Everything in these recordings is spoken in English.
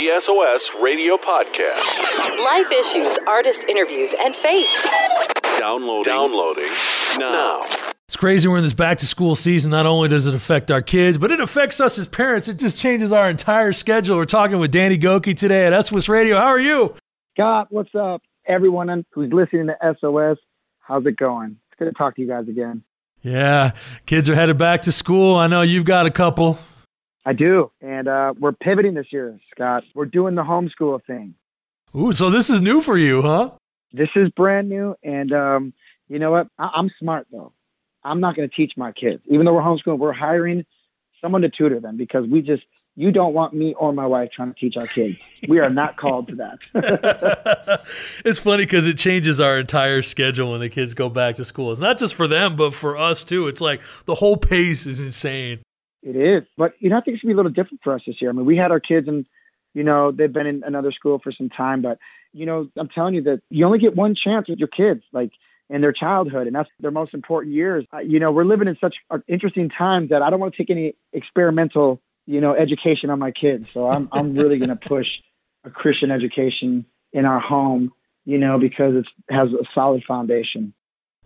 the SOS Radio Podcast. Life issues, artist interviews, and faith. Downloading. Downloading now. It's crazy we're in this back to school season. Not only does it affect our kids, but it affects us as parents. It just changes our entire schedule. We're talking with Danny Gokey today at SOS Radio. How are you? Scott, what's up? Everyone who's listening to SOS, how's it going? It's good to talk to you guys again. Yeah, kids are headed back to school. I know you've got a couple. I do. And uh, we're pivoting this year, Scott. We're doing the homeschool thing. Ooh, so this is new for you, huh? This is brand new. And um, you know what? I- I'm smart, though. I'm not going to teach my kids. Even though we're homeschooling, we're hiring someone to tutor them because we just, you don't want me or my wife trying to teach our kids. We are not called to that. it's funny because it changes our entire schedule when the kids go back to school. It's not just for them, but for us too. It's like the whole pace is insane. It is. But, you know, I think it's going to be a little different for us this year. I mean, we had our kids and, you know, they've been in another school for some time, but, you know, I'm telling you that you only get one chance with your kids, like in their childhood, and that's their most important years. You know, we're living in such uh, interesting times that I don't want to take any experimental, you know, education on my kids. So I'm, I'm really going to push a Christian education in our home, you know, because it has a solid foundation.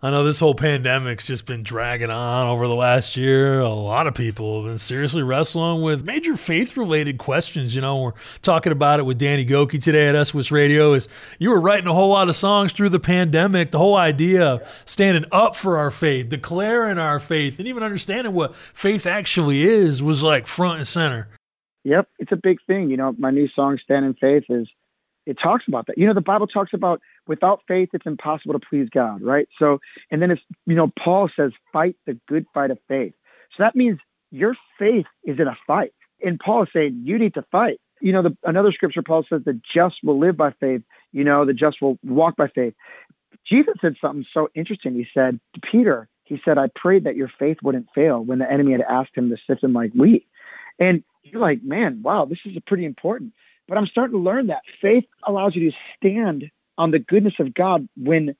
I know this whole pandemic's just been dragging on over the last year. A lot of people have been seriously wrestling with major faith related questions. You know, we're talking about it with Danny Gokey today at SOS Radio. Is you were writing a whole lot of songs through the pandemic. The whole idea of standing up for our faith, declaring our faith, and even understanding what faith actually is was like front and center. Yep, it's a big thing. You know, my new song "Stand in Faith" is it talks about that. You know, the Bible talks about without faith, it's impossible to please God, right? So, and then it's, you know, Paul says, fight the good fight of faith. So that means your faith is in a fight. And Paul is saying, you need to fight. You know, the, another scripture, Paul says, the just will live by faith. You know, the just will walk by faith. Jesus said something so interesting. He said to Peter, he said, I prayed that your faith wouldn't fail when the enemy had asked him to sift him like wheat. And you're like, man, wow, this is pretty important. But I'm starting to learn that faith allows you to stand on the goodness of God when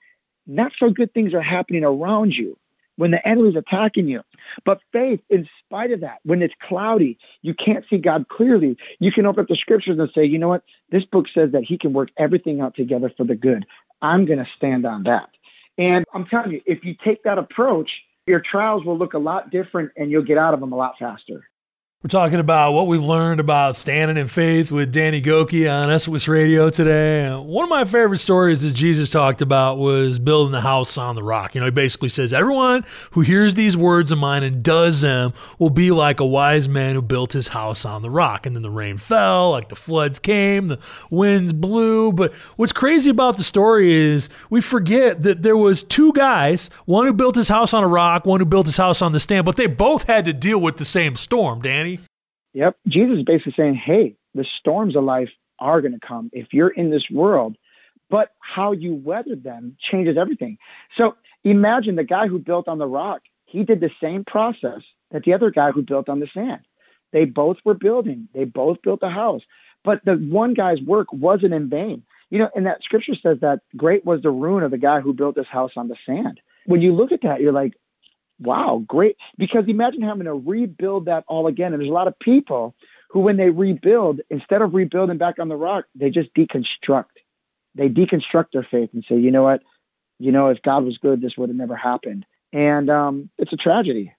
not so good things are happening around you, when the enemy's attacking you. But faith, in spite of that, when it's cloudy, you can't see God clearly, you can open up the scriptures and say, you know what? This book says that he can work everything out together for the good. I'm going to stand on that. And I'm telling you, if you take that approach, your trials will look a lot different and you'll get out of them a lot faster. We're talking about what we've learned about standing in faith with Danny Gokey on SOS Radio today. One of my favorite stories that Jesus talked about was building the house on the rock. You know, he basically says, Everyone who hears these words of mine and does them will be like a wise man who built his house on the rock. And then the rain fell, like the floods came, the winds blew. But what's crazy about the story is we forget that there was two guys, one who built his house on a rock, one who built his house on the stand, but they both had to deal with the same storm, Danny. Yep. Jesus is basically saying, hey, the storms of life are going to come if you're in this world, but how you weather them changes everything. So imagine the guy who built on the rock, he did the same process that the other guy who built on the sand. They both were building, they both built a house, but the one guy's work wasn't in vain. You know, and that scripture says that great was the ruin of the guy who built this house on the sand. When you look at that, you're like, wow, great. Because imagine having to rebuild that all again. And there's a lot of people who, when they rebuild, instead of rebuilding back on the rock, they just deconstruct. They deconstruct their faith and say, you know what? You know, if God was good, this would have never happened. And um, it's a tragedy.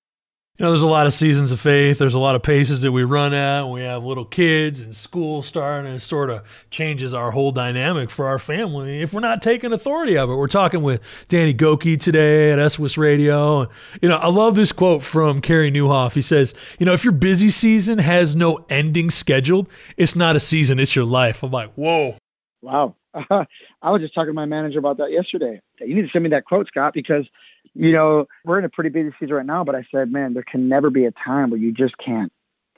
You know, there's a lot of seasons of faith. There's a lot of paces that we run at. We have little kids and school starting, and it sort of changes our whole dynamic for our family if we're not taking authority of it. We're talking with Danny Gokey today at SOS Radio. And, You know, I love this quote from Carey Nieuwhof. He says, "You know, if your busy season has no ending scheduled, it's not a season; it's your life." I'm like, whoa. Wow. Uh, I was just talking to my manager about that yesterday. You need to send me that quote, Scott, because you know, we're in a pretty busy season right now, but I said, man, there can never be a time where you just can't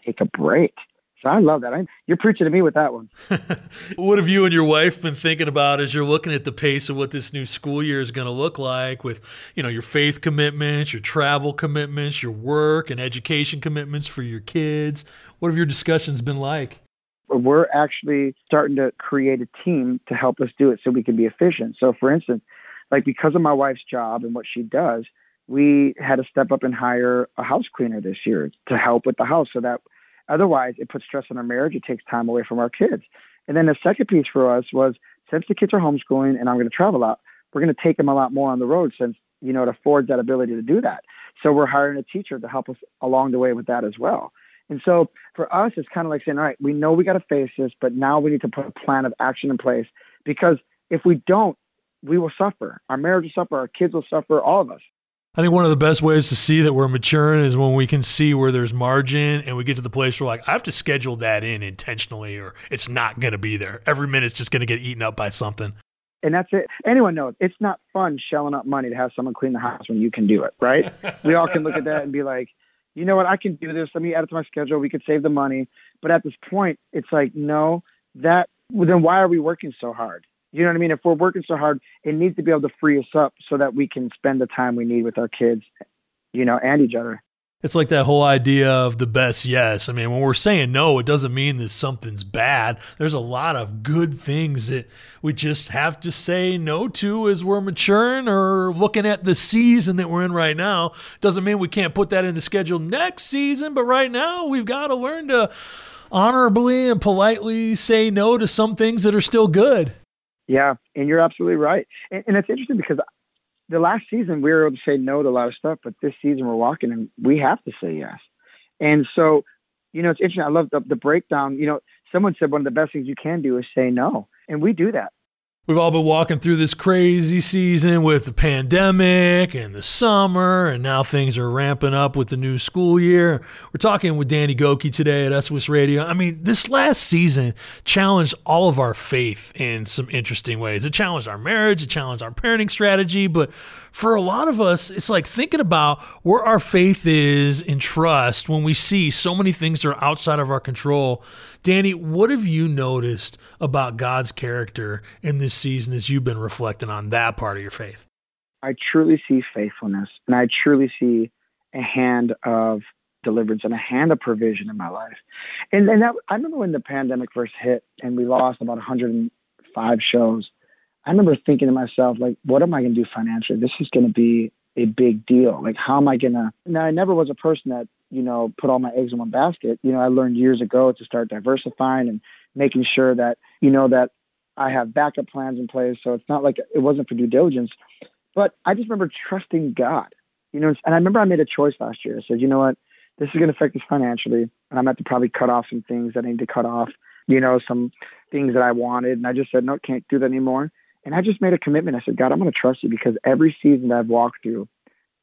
take a break. So I love that. I, you're preaching to me with that one. what have you and your wife been thinking about as you're looking at the pace of what this new school year is going to look like with, you know, your faith commitments, your travel commitments, your work and education commitments for your kids? What have your discussions been like? We're actually starting to create a team to help us do it so we can be efficient. So for instance, like because of my wife's job and what she does, we had to step up and hire a house cleaner this year to help with the house so that Otherwise, it puts stress on our marriage. It takes time away from our kids. And then the second piece for us was since the kids are homeschooling and I'm going to travel a lot, we're going to take them a lot more on the road since, you know, it affords that ability to do that. So we're hiring a teacher to help us along the way with that as well. And so for us, it's kind of like saying, all right, we know we got to face this, but now we need to put a plan of action in place because if we don't, we will suffer. Our marriage will suffer. Our kids will suffer. All of us. I think one of the best ways to see that we're maturing is when we can see where there's margin and we get to the place where like I have to schedule that in intentionally or it's not going to be there. Every minute's just going to get eaten up by something. And that's it. Anyone knows it's not fun shelling up money to have someone clean the house when you can do it, right? we all can look at that and be like, you know what, I can do this. Let me add it to my schedule. We could save the money. But at this point, it's like, no, that well, then why are we working so hard? You know what I mean? If we're working so hard, it needs to be able to free us up so that we can spend the time we need with our kids, you know, and each other. It's like that whole idea of the best yes. I mean, when we're saying no, it doesn't mean that something's bad. There's a lot of good things that we just have to say no to as we're maturing or looking at the season that we're in right now. Doesn't mean we can't put that in the schedule next season, but right now we've got to learn to honorably and politely say no to some things that are still good. Yeah, and you're absolutely right. And, and it's interesting because the last season we were able to say no to a lot of stuff, but this season we're walking and we have to say yes. And so, you know, it's interesting. I love the, the breakdown. You know, someone said one of the best things you can do is say no, and we do that. We've all been walking through this crazy season with the pandemic and the summer, and now things are ramping up with the new school year. We're talking with Danny Gokey today at SOS Radio. I mean, this last season challenged all of our faith in some interesting ways. It challenged our marriage, it challenged our parenting strategy, but for a lot of us, it's like thinking about where our faith is in trust when we see so many things that are outside of our control. Danny, what have you noticed about God's character in this season as you've been reflecting on that part of your faith? I truly see faithfulness and I truly see a hand of deliverance and a hand of provision in my life. And, and that, I remember when the pandemic first hit and we lost about 105 shows. I remember thinking to myself, like, what am I going to do financially? This is going to be a big deal. Like, how am I going to? Now, I never was a person that, you know, put all my eggs in one basket. You know, I learned years ago to start diversifying and making sure that, you know, that I have backup plans in place. So it's not like it wasn't for due diligence. But I just remember trusting God, you know, and I remember I made a choice last year. I said, you know what? This is going to affect us financially. And I'm going to have to probably cut off some things that I need to cut off, you know, some things that I wanted. And I just said, no, can't do that anymore. And I just made a commitment. I said, God, I'm going to trust you because every season that I've walked through,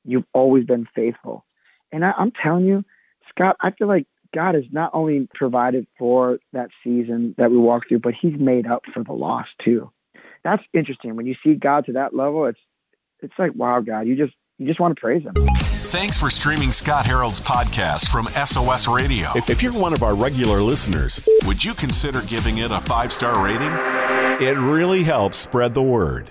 you've always been faithful. And I, I'm telling you, Scott, I feel like God has not only provided for that season that we walked through, but He's made up for the loss too. That's interesting. When you see God to that level, it's it's like, wow, God, you just you just want to praise Him. Thanks for streaming Scott Harold's podcast from SOS Radio. If, if you're one of our regular listeners, would you consider giving it a five star rating? It really helps spread the word.